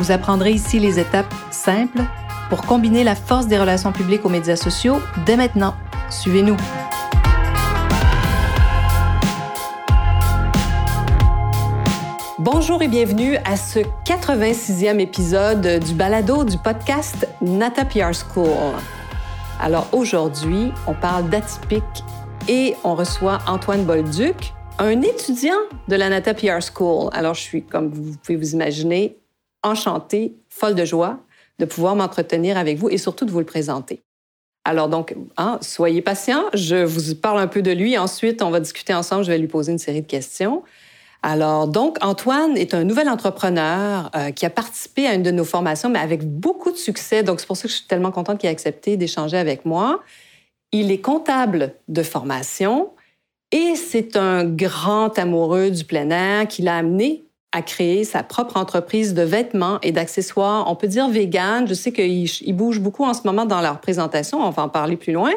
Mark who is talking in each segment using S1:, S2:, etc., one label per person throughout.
S1: Vous apprendrez ici les étapes simples pour combiner la force des relations publiques aux médias sociaux dès maintenant. Suivez-nous. Bonjour et bienvenue à ce 86e épisode du balado du podcast Nata PR School. Alors aujourd'hui, on parle d'atypique et on reçoit Antoine Bolduc, un étudiant de la Nata PR School. Alors je suis, comme vous pouvez vous imaginer, enchantée, folle de joie de pouvoir m'entretenir avec vous et surtout de vous le présenter. Alors donc, hein, soyez patient, je vous parle un peu de lui, ensuite on va discuter ensemble, je vais lui poser une série de questions. Alors, donc, Antoine est un nouvel entrepreneur euh, qui a participé à une de nos formations, mais avec beaucoup de succès. Donc, c'est pour ça que je suis tellement contente qu'il ait accepté d'échanger avec moi. Il est comptable de formation et c'est un grand amoureux du plein air qui l'a amené à créer sa propre entreprise de vêtements et d'accessoires, on peut dire vegan. Je sais qu'ils bougent beaucoup en ce moment dans leur présentation, on va en parler plus loin.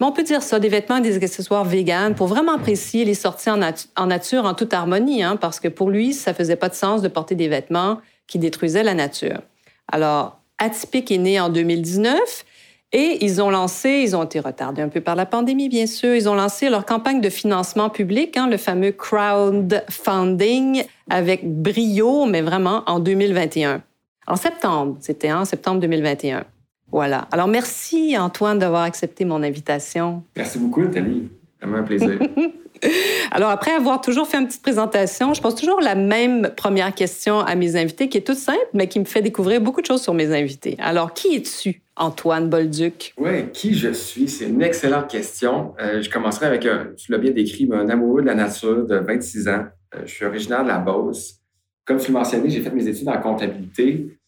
S1: Mais on peut dire ça, des vêtements et des accessoires vegan pour vraiment apprécier les sorties en, nature en toute harmonie, hein, parce que pour lui, ça faisait pas de sens de porter des vêtements qui détruisaient la nature. Alors, Atypique est né en 2019 et ils ont lancé, ils ont été retardés un peu par la pandémie, bien sûr, ils ont lancé leur campagne de financement public, hein, le fameux crowdfunding, avec brio, mais vraiment en 2021. En septembre, c'était en septembre 2021. Voilà. Alors, merci Antoine d'avoir accepté mon invitation.
S2: Merci beaucoup, Nathalie. Vraiment un plaisir.
S1: Alors, après avoir toujours fait une petite présentation, je pose toujours la même première question à mes invités, qui est toute simple, mais qui me fait découvrir beaucoup de choses sur mes invités. Alors, qui es-tu, Antoine Bolduc?
S2: Oui, qui je suis? C'est une excellente question. Euh, je commencerai avec, un, tu l'as bien décrit, un amoureux de la nature de 26 ans. Euh, je suis originaire de la Beauce. Comme tu l'as mentionné, j'ai fait mes études en comptabilité.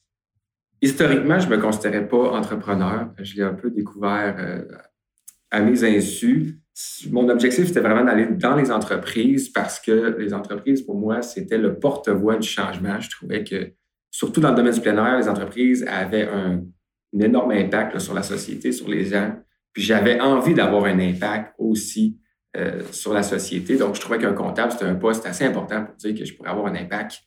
S2: Historiquement, je ne me considérais pas entrepreneur. Je l'ai un peu découvert euh, à mes insus. Mon objectif, c'était vraiment d'aller dans les entreprises parce que les entreprises, pour moi, c'était le porte-voix du changement. Je trouvais que, surtout dans le domaine du plein air, les entreprises avaient un, énorme impact sur la société, sur les gens. Puis j'avais envie d'avoir un impact aussi euh, sur la société. Donc, je trouvais qu'un comptable, c'était un poste assez important pour dire que je pourrais avoir un impact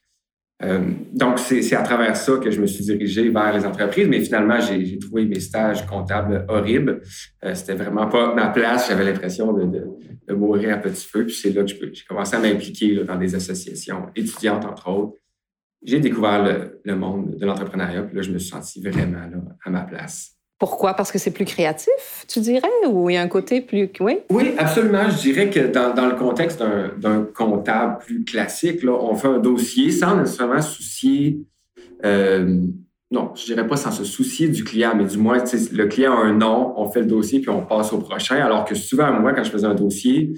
S2: euh, donc, c'est à travers ça que je me suis dirigé vers les entreprises, mais finalement, j'ai trouvé mes stages comptables horribles. Euh, C'était vraiment pas ma place. J'avais l'impression de, de, de, mourir à petit feu. Puis c'est là que j'ai commencé à m'impliquer dans des associations étudiantes, entre autres. J'ai découvert le, le, monde de l'entrepreneuriat, puis là, je me suis senti vraiment là, à ma place.
S1: Pourquoi? Parce que c'est plus créatif, tu dirais, ou il y a un côté plus...
S2: Oui, oui absolument. Je dirais que dans, dans le contexte d'un comptable plus classique, là, on fait un dossier sans nécessairement soucier... Euh, non, je dirais pas sans se soucier du client, mais du moins, le client a un nom, on fait le dossier, puis on passe au prochain. Alors que souvent, moi, quand je faisais un dossier,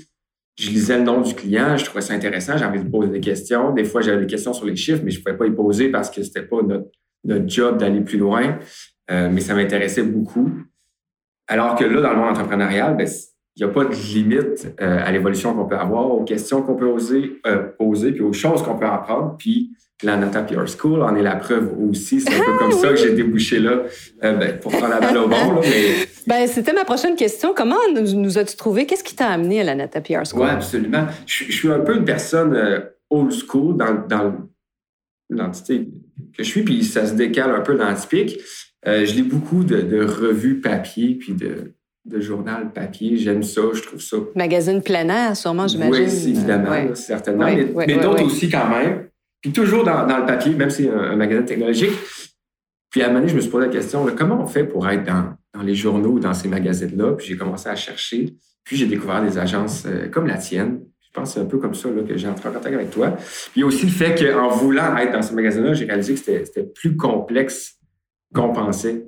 S2: je lisais le nom du client, je trouvais ça intéressant, j'avais envie de poser des questions. Des fois, j'avais des questions sur les chiffres, mais je ne pouvais pas y poser parce que c'était pas notre, notre job d'aller plus loin. Euh, mais ça m'intéressait beaucoup. Alors que là, dans le monde entrepreneurial, ben, il n'y a pas de limite euh, à l'évolution qu'on peut avoir, aux questions qu'on peut oser euh, poser, puis aux choses qu'on peut apprendre. Puis la Nata PR School en est la preuve aussi. C'est un peu comme ça que j'ai débouché là ben, pour prendre la balle au bon. mais...
S1: ben, C'était ma prochaine question. Comment nous, as-tu trouvé? Qu'est-ce qui t'a amené à la Nata PR School?
S2: Oui, absolument. Je, suis un peu une personne old school dans, dans l'entité que je suis, puis ça se décale un peu dans le typique. Euh, je lis beaucoup de, revues papier puis de, de journal papier. J'aime ça, je trouve ça.
S1: Magazine plein air, sûrement, j'imagine.
S2: Oui, évidemment, certainement. mais, d'autres aussi quand même. Puis toujours dans, le papier, même si c'est un, magazine technologique. Puis à un moment donné, je me suis posé la question, comment on fait pour être dans, dans les journaux ou dans ces magazines-là? Puis j'ai commencé à chercher. Puis j'ai découvert des agences euh, comme la tienne. Je pense que c'est un peu comme ça là, que j'ai entré en contact avec toi. Puis il y a aussi le fait qu'en voulant être dans ces magazines-là, j'ai réalisé que c'était plus complexe compenser.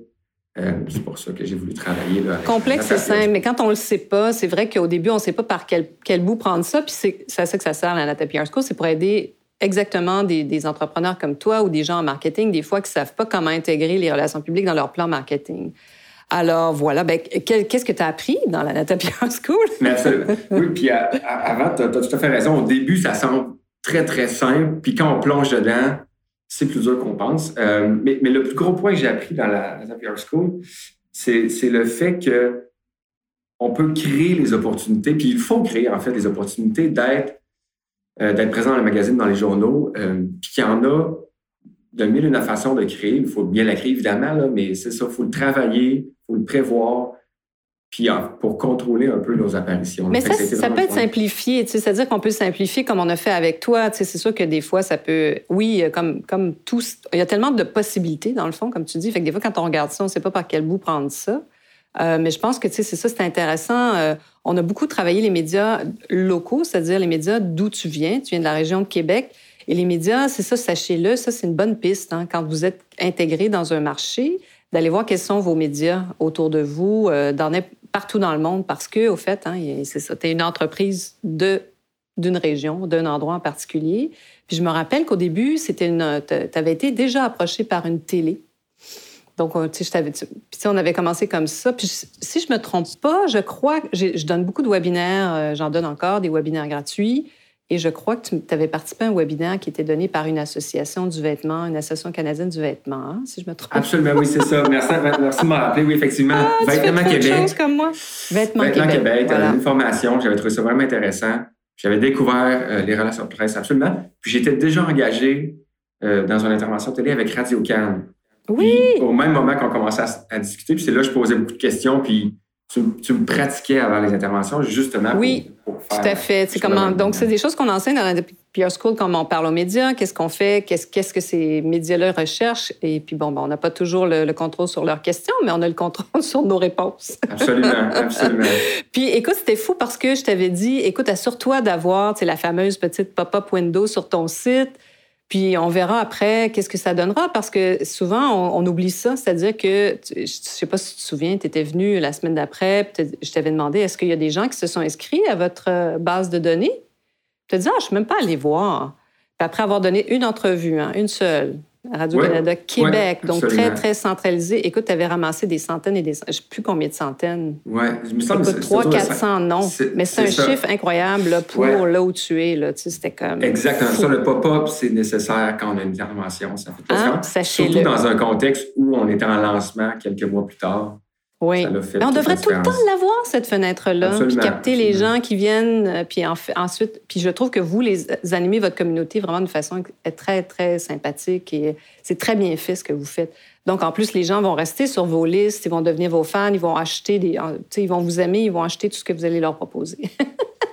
S2: Euh, c'est pour ça que j'ai voulu travailler. Là,
S1: Complexe, c'est simple, mais quand on le sait pas, c'est vrai qu'au début, on ne sait pas par quel, quel, bout prendre ça. Puis c'est à ça que ça sert, la Nata School, c'est pour aider exactement des, entrepreneurs comme toi ou des gens en marketing, des fois, qui savent pas comment intégrer les relations publiques dans leur plan marketing. Alors voilà, ben, qu'est-ce que tu as appris dans la Natapia School?
S2: Merci. Oui, puis avant, tu as, tout à fait raison. Au début, ça semble très, très simple. Puis quand on plonge dedans, c'est plus dur qu'on pense. Euh, mais, le plus gros point que j'ai appris dans la Natapia School, c'est le fait que on peut créer les opportunités, puis il faut créer en fait les opportunités d'être euh, présent dans les magazines, dans les journaux, euh, puis qu'il y en a de mille une façon de créer. Il faut bien la créer, évidemment, mais c'est ça, il faut le travailler, il faut le prévoir, puis pour contrôler un peu nos apparitions.
S1: Mais ça, ça, peut être simplifié, c'est-à-dire qu'on peut simplifier comme on a fait avec toi. C'est sûr que des fois, ça peut... Oui, comme, comme tout... Il y a tellement de possibilités, dans le fond, comme tu dis. Fait que des fois, quand on regarde ça, on ne sait pas par quel bout prendre ça. Euh, mais je pense que c'est ça, c'est intéressant. Euh, on a beaucoup travaillé les médias locaux, c'est-à-dire les médias d'où tu viens. Tu viens de la région de Québec. Et les médias, c'est ça, sachez-le, ça, c'est une bonne piste. Hein, quand vous êtes intégré dans un marché, d'aller voir quels sont vos médias autour de vous, euh, d'en être partout dans le monde, parce que, au fait, hein, c'est ça, tu es une entreprise de d'une région, d'un endroit en particulier. Puis je me rappelle qu'au début, c'était une, tu avais été déjà approché par une télé. Donc, tu sais, t'avais, on avait commencé comme ça. Puis si je me trompe pas, je crois je donne beaucoup de webinaires, euh, j'en donne encore des webinaires gratuits. Et je crois que tu avais participé à un webinaire qui était donné par une association du vêtement, une association canadienne du vêtement, hein, si je me trompe.
S2: Absolument, oui, c'est ça. Merci, merci de m'en rappeler. Oui, effectivement.
S1: Ah, Vêtements Québec. comme moi.
S2: Vêtements, Vêtements Québec. Québec voilà. une formation. J'avais trouvé ça vraiment intéressant. J'avais découvert euh, les relations de presse, absolument. Puis j'étais déjà engagé euh, dans une intervention télé avec Radio Cannes.
S1: Oui.
S2: au même moment qu'on commençait à, discuter, puis c'est là que je posais beaucoup de questions, puis tu, me pratiquais avant les interventions, justement.
S1: Oui, tout à fait. C'est comment, donc, c'est des choses qu'on enseigne dans la PR School, comme on parle aux médias, qu'est-ce qu'on fait, qu'est-ce, qu'est-ce que ces médias-là recherchent? Et puis, bon, ben, on n'a pas toujours le, contrôle sur leurs questions, mais on a le contrôle sur nos réponses.
S2: Absolument, absolument.
S1: puis, écoute, c'était fou parce que je t'avais dit, écoute, assure-toi d'avoir la fameuse petite pop-up window sur ton site puis on verra après qu'est-ce que ça donnera parce que souvent on, oublie ça, c'est-à-dire que je sais pas si tu te souviens, tu étais venu la semaine d'après, je t'avais demandé est-ce qu'il y a des gens qui se sont inscrits à votre euh, base de données? Tu te dis ah je suis même pas allé voir. Puis après avoir donné une entrevue, hein, une seule, Radio-Canada Québec, donc très, très centralisé. Écoute, tu avais ramassé des centaines et des... Je ne sais plus combien de centaines.
S2: Oui, je me semble
S1: que 300, 400 noms. Mais c'est un chiffre incroyable pour là où tu es. Là. Tu sais, C'était comme...
S2: Exactement. Ça, le pop-up, c'est nécessaire quand on a une intervention. Ça fait ah, Surtout dans un contexte où on était en lancement quelques mois plus tard.
S1: Oui. on devrait tout le temps l'avoir, cette fenêtre-là, puis capter les gens qui viennent, euh, puis ensuite, puis je trouve que vous, les animez votre communauté vraiment de façon très, très sympathique et c'est très bien fait ce que vous faites. Donc, en plus, les gens vont rester sur vos listes, ils vont devenir vos fans, ils vont acheter des, ils vont vous aimer, ils vont acheter tout ce que vous allez leur proposer.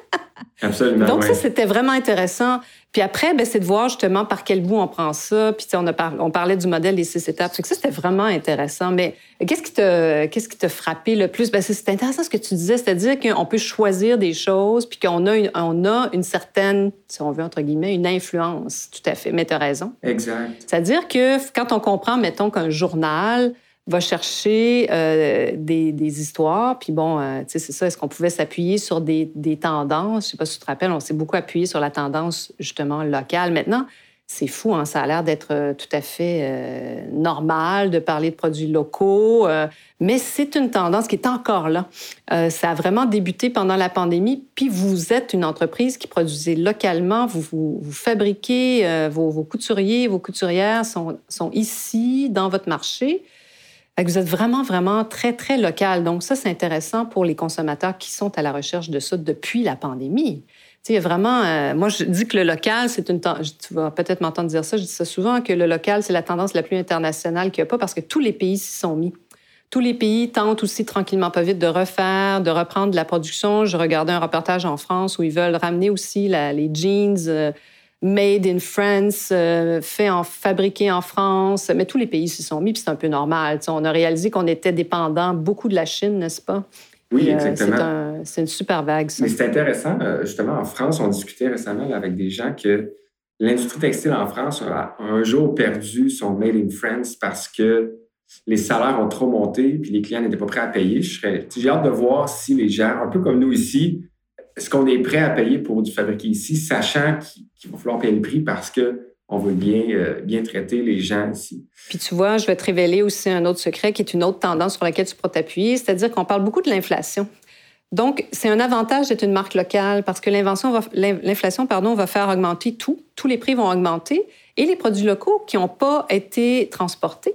S2: Absolument.
S1: Donc, ça, c'était vraiment intéressant. Puis après, ben, c'est de voir justement par quel bout on prend ça. Puis on, a on parlait du modèle des six étapes. Ça, c'était vraiment intéressant. Mais qu'est-ce qui te, qu'est-ce qui t'a frappé le plus? Ben, c'est intéressant ce que tu disais, c'est-à-dire qu'on peut choisir des choses, puis qu'on a une, on a une certaine, si on veut, entre guillemets, une influence. Tout à fait. Mais tu as raison.
S2: Exact.
S1: C'est-à-dire que quand on comprend, mettons, qu'un journal, va chercher euh, des, histoires. Puis bon, euh, tu sais, c'est ça. Est-ce qu'on pouvait s'appuyer sur des, tendances? Je sais pas si tu te rappelles, on s'est beaucoup appuyé sur la tendance, justement, locale. Maintenant, c'est fou, hein? ça a l'air d'être euh, tout à fait normal de parler de produits locaux, mais c'est une tendance qui est encore là. ça a vraiment débuté pendant la pandémie, puis vous êtes une entreprise qui produisait localement, vous fabriquez, vos, vos, couturiers, vos couturières sont, sont ici, dans votre marché vous êtes vraiment, vraiment très, très local. Donc, ça, c'est intéressant pour les consommateurs qui sont à la recherche de ça depuis la pandémie. Tu sais, vraiment, euh, moi, je dis que le local, c'est une tendance. Tu vas peut-être m'entendre dire ça, je dis ça souvent, que le local, c'est la tendance la plus internationale qu'il n'y a pas parce que tous les pays s'y sont mis. Tous les pays tentent aussi tranquillement, pas vite, de refaire, de reprendre de la production. Je regardais un reportage en France où ils veulent ramener aussi les jeans. Euh, made in France, euh, fait en, fabriqué en France. Mais tous les pays s'y sont mis, puis c'est un peu normal. on a réalisé qu'on était dépendant beaucoup de la Chine, n'est-ce pas?
S2: Oui, euh, exactement.
S1: c'est une super vague, ça.
S2: Mais c'est intéressant. Euh, justement, en France, on discutait récemment avec des gens que l'industrie textile en France a un jour perdu son Made in France parce que les salaires ont trop monté puis les clients n'étaient pas prêts à payer. J'ai hâte de voir si les gens, un peu comme nous ici, est-ce qu'on est prêt à payer pour du fabriqué ici, sachant qu'il va falloir payer le prix parce que on veut bien, euh, bien traiter les gens ici?
S1: Puis tu vois, je vais te révéler aussi un autre secret qui est une autre tendance sur laquelle tu pourras t'appuyer, c'est-à-dire qu'on parle beaucoup de l'inflation. Donc, c'est un avantage d'être une marque locale parce que l'inflation pardon, va faire augmenter tout. Tous les prix vont augmenter et les produits locaux qui n'ont pas été transportés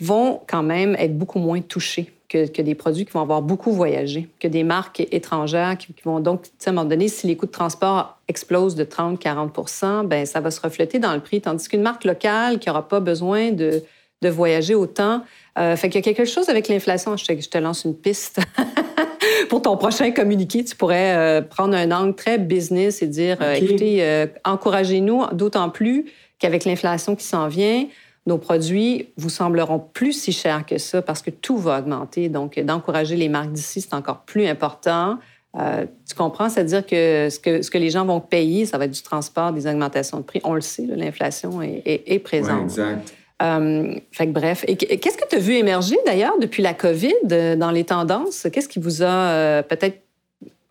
S1: vont quand même être beaucoup moins touchés que, des produits qui vont avoir beaucoup voyagé, que des marques étrangères qui, vont donc, à un moment donné, si les coûts de transport explosent de 30-40 ben ça va se refléter dans le prix. Tandis qu'une marque locale qui n'aura pas besoin de, de voyager autant, euh, fait qu'il y a quelque chose avec l'inflation. Je te, je te lance une piste. Pour ton prochain communiqué, tu pourrais euh, prendre un angle très business et dire, euh, écoutez, encouragez-nous, d'autant plus qu'avec l'inflation qui s'en vient, nos produits vous sembleront plus si chers que ça parce que tout va augmenter. Donc, d'encourager les marques d'ici, c'est encore plus important. Euh, tu comprends? C'est-à-dire que ce, que ce que les gens vont payer, ça va être du transport, des augmentations de prix. On le sait, l'inflation est, est, présente.
S2: exact.
S1: Euh, fait que bref. Et qu'est-ce que tu as vu émerger d'ailleurs depuis la COVID euh, dans les tendances? Qu'est-ce qui vous a euh, peut-être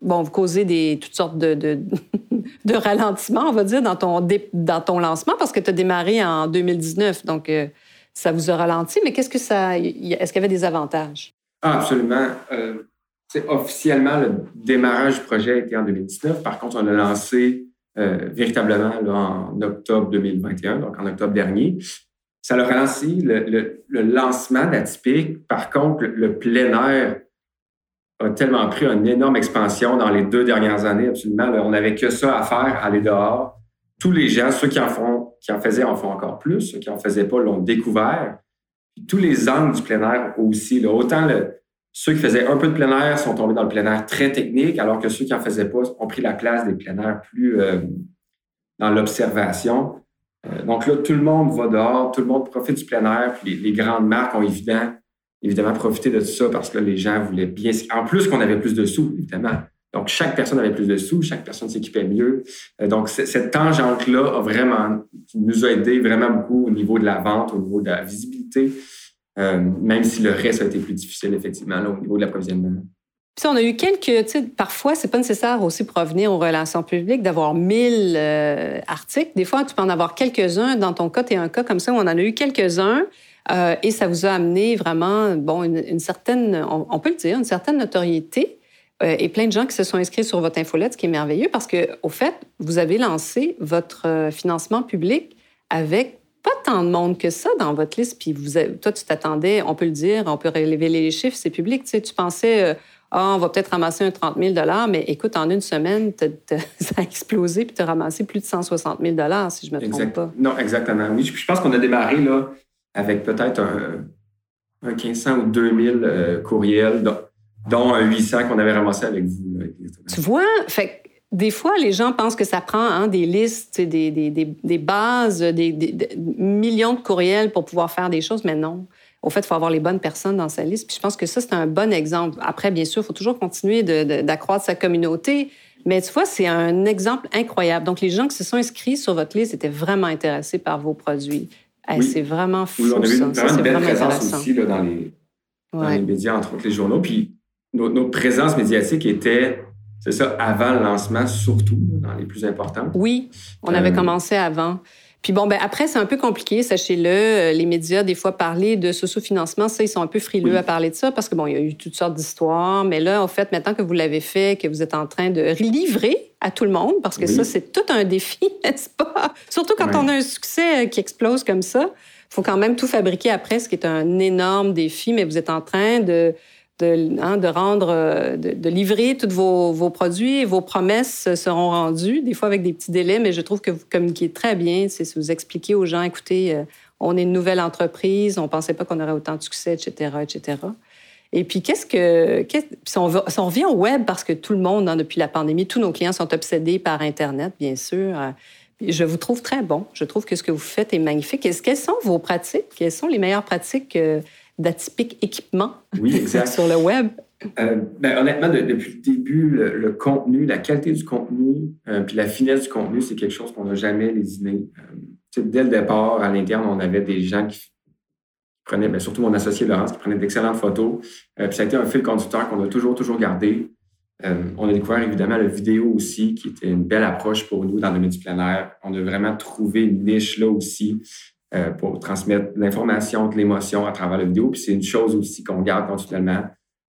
S1: bon, causé des, toutes sortes de, de, de ralentissements, on va dire, dans ton, lancement parce que tu as démarré en 2019. Donc, euh, ça vous a ralenti. Mais qu'est-ce que ça. Est-ce qu'il y avait des avantages?
S2: Ah, absolument. Euh, officiellement, le démarrage du projet a été en 2019. Par contre, on l'a lancé euh, véritablement en octobre 2021, donc en octobre dernier. Ça a ralenti le, le, lancement d'Atypique. Par contre, le plein air a tellement pris une énorme expansion dans les deux dernières années, absolument. on n'avait que ça à faire, aller dehors. Tous les gens, ceux qui en font, qui en faisaient, en font encore plus. Ceux qui en faisaient pas l'ont découvert. tous les angles du plein air aussi. Autant ceux qui faisaient un peu de plein air sont tombés dans le plein air très technique, alors que ceux qui en faisaient pas ont pris la place des plein air plus euh, dans l'observation. Euh, donc là, tout le monde va dehors, tout le monde profite du plein air, les, les grandes marques ont évidemment évidemment profiter de tout ça parce que les gens voulaient bien. En plus qu'on avait plus de sous, évidemment. Donc, chaque personne avait plus de sous, chaque personne s'équipait mieux. Euh, donc, cette tangente-là a vraiment, nous a aidé vraiment beaucoup au niveau de la vente, au niveau de la visibilité, euh, même si le reste a été plus difficile, effectivement, au niveau de l'approvisionnement.
S1: Puis on a eu quelques, tu sais, parfois, c'est pas nécessaire aussi pour revenir aux relations publiques d'avoir 1000 euh, articles. Des fois, tu peux en avoir quelques-uns. Dans ton cas, tu es un cas comme ça où on en a eu quelques-uns. Euh, et ça vous a amené vraiment, bon, une, certaine, on, peut le dire, une certaine notoriété. Euh, et plein de gens qui se sont inscrits sur votre infolette, ce qui est merveilleux parce que, au fait, vous avez lancé votre euh, financement public avec pas tant de monde que ça dans votre liste. Puis vous, toi, tu t'attendais, on peut le dire, on peut révéler les chiffres, c'est public. Tu sais, tu pensais, ah, on va peut-être ramasser un 30 000 mais écoute, en une semaine, ça a explosé, puis tu as ramassé plus de 160 000 si je ne me trompe pas.
S2: Non, exactement. Oui, je pense qu'on a démarré là avec peut-être un, un 1500 ou 2000 euh, courriels, dont, un 800 qu'on avait ramassé avec vous.
S1: tu vois, des fois, les gens pensent que ça prend hein, des listes, des, bases, des, millions de courriels pour pouvoir faire des choses, mais non. Au fait, il faut avoir les bonnes personnes dans sa liste. Puis je pense que ça, c'est un bon exemple. Après, bien sûr, il faut toujours continuer d'accroître sa communauté. Mais tu vois, c'est un exemple incroyable. Donc, les gens qui se sont inscrits sur votre liste étaient vraiment intéressés par vos produits. C'est vraiment fou.
S2: on a eu vraiment une belle présence aussi là, dans, les, les, médias, entre autres les journaux. Puis notre, présence médiatique était, c'est ça, avant le lancement, surtout dans les plus importants.
S1: Oui, on avait euh, commencé avant. Puis bon, ben après, c'est un peu compliqué, sachez-le. Euh, les médias, des fois, parler de socio-financement, ça, ils sont un peu frileux à parler de ça parce que, bon, il y a eu toutes sortes d'histoires. Mais là, en fait, maintenant que vous l'avez fait, que vous êtes en train de livrer à tout le monde, parce que ça, c'est tout un défi, n'est-ce pas? Surtout quand on a un succès euh, qui explose comme ça. Il faut quand même tout fabriquer après, ce qui est un énorme défi, mais vous êtes en train de de, hein, de rendre, euh, de, livrer tous vos, vos, produits et vos promesses seront rendues, des fois avec des petits délais, mais je trouve que vous communiquez très bien. C'est vous expliquez aux gens, écoutez, euh, on est une nouvelle entreprise, on pensait pas qu'on aurait autant de succès, etc., etc. Et puis, qu'est-ce que. si, on, revient au web, parce que tout le monde, hein, depuis la pandémie, tous nos clients sont obsédés par Internet, bien sûr. Euh, je vous trouve très bon. Je trouve que ce que vous faites est magnifique. Quelles sont vos pratiques? Quelles sont les meilleures pratiques d'atypiques équipements sur le web?
S2: Euh, ben, honnêtement, depuis le début, le, contenu, la qualité du contenu, euh, puis la finesse du contenu, c'est quelque chose qu'on n'a jamais lésiné. Euh, dès le départ, à l'interne, on avait des gens qui prenaient, ben, surtout mon associé Laurence, qui prenait d'excellentes photos. puis ça a été un fil conducteur qu'on a toujours, toujours gardé. on a découvert évidemment la vidéo aussi, qui était une belle approche pour nous dans le domaine du plein. On a vraiment trouvé une niche là aussi pour transmettre l'information, l'émotion à travers la vidéo. Puis c'est une chose aussi qu'on garde continuellement.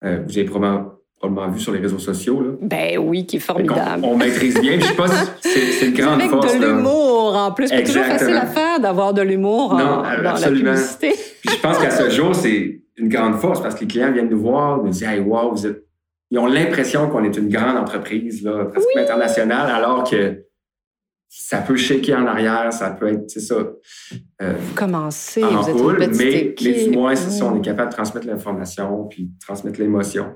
S2: vous avez probablement probablement vu sur les réseaux sociaux. Là.
S1: Ben oui, qui est formidable.
S2: On, maîtrise bien. je pense que c'est une grande
S1: Avec
S2: force.
S1: de l'humour en plus. C'est toujours facile à faire d'avoir de l'humour dans la publicité.
S2: je pense qu'à ce jour, c'est une grande force parce que les clients viennent nous voir, nous disent Hey, wow, vous êtes. Ils ont l'impression qu'on est une grande entreprise, là, presque internationale, alors que ça peut shaker en arrière, ça peut être, c'est ça.
S1: Euh, vous commencez, vous êtes une petite
S2: mais,
S1: équipe.
S2: mais du moins, si on est capable de transmettre l'information puis transmettre l'émotion.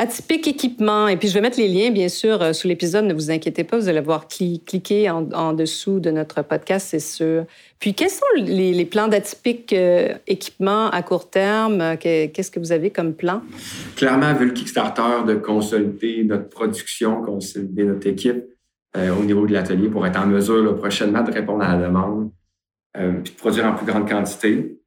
S1: Atypique équipement. Et puis, je vais mettre les liens, bien sûr, euh, sous l'épisode. Ne vous inquiétez pas, vous allez voir cliquer en, dessous de notre podcast, c'est sûr. Puis, quels sont les, plans d'atypique euh, équipement à court terme? Qu'est-ce que vous avez comme plan?
S2: Clairement, vu le Kickstarter, de consolider notre production, consolider notre équipe euh, au niveau de l'atelier pour être en mesure prochainement de répondre à la demande, puis de produire en plus grande quantité.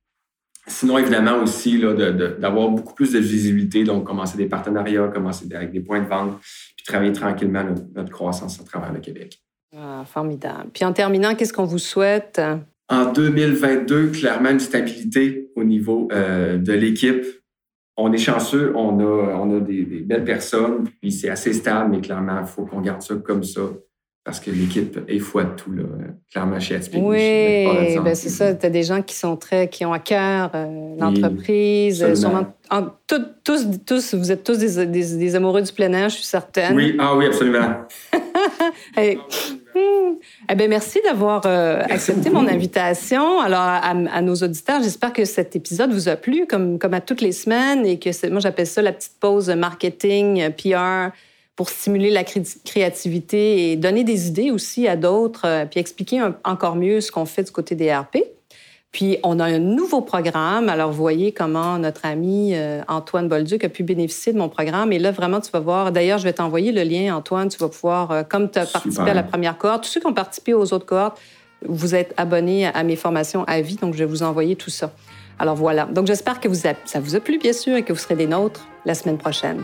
S2: Sinon, évidemment aussi, d'avoir beaucoup plus de visibilité, donc commencer des partenariats, commencer avec des points de vente, puis travailler tranquillement notre, croissance à travers le Québec.
S1: Ah, formidable. Puis en terminant, qu'est-ce qu'on vous souhaite?
S2: En 2022, clairement, une stabilité au niveau euh, de l'équipe. On est chanceux, on a, on a des, des belles personnes, puis c'est assez stable, mais clairement, il faut qu'on garde ça comme ça parce que l'équipe est foi de tout, là, clairement chez Atypique.
S1: Oui, ben c'est ça. Tu as des gens qui sont très, qui ont à cœur euh, l'entreprise. tous, tous, vous êtes tous des, des, amoureux du plein air, je suis certaine.
S2: Oui, ah oui, absolument.
S1: eh, eh ben, merci d'avoir euh, accepté mon invitation. Alors, à, nos auditeurs, j'espère que cet épisode vous a plu, comme, comme à toutes les semaines, et que moi, j'appelle ça la petite pause marketing, PR pour stimuler la créativité et donner des idées aussi à d'autres, euh, puis expliquer encore mieux ce qu'on fait du côté des RP. Puis, on a un nouveau programme. Alors, vous voyez comment notre ami euh, Antoine Bolduc a pu bénéficier de mon programme. Et là, vraiment, tu vas voir. D'ailleurs, je vais t'envoyer le lien, Antoine. Tu vas pouvoir, euh, comme tu as participé à la première cohorte, tous ceux qui ont participé aux autres cohortes, vous êtes abonnés à mes formations à vie. Donc, je vais vous envoyer tout ça. Alors, voilà. Donc, j'espère que vous ça vous a plu, bien sûr, et que vous serez des nôtres la semaine prochaine.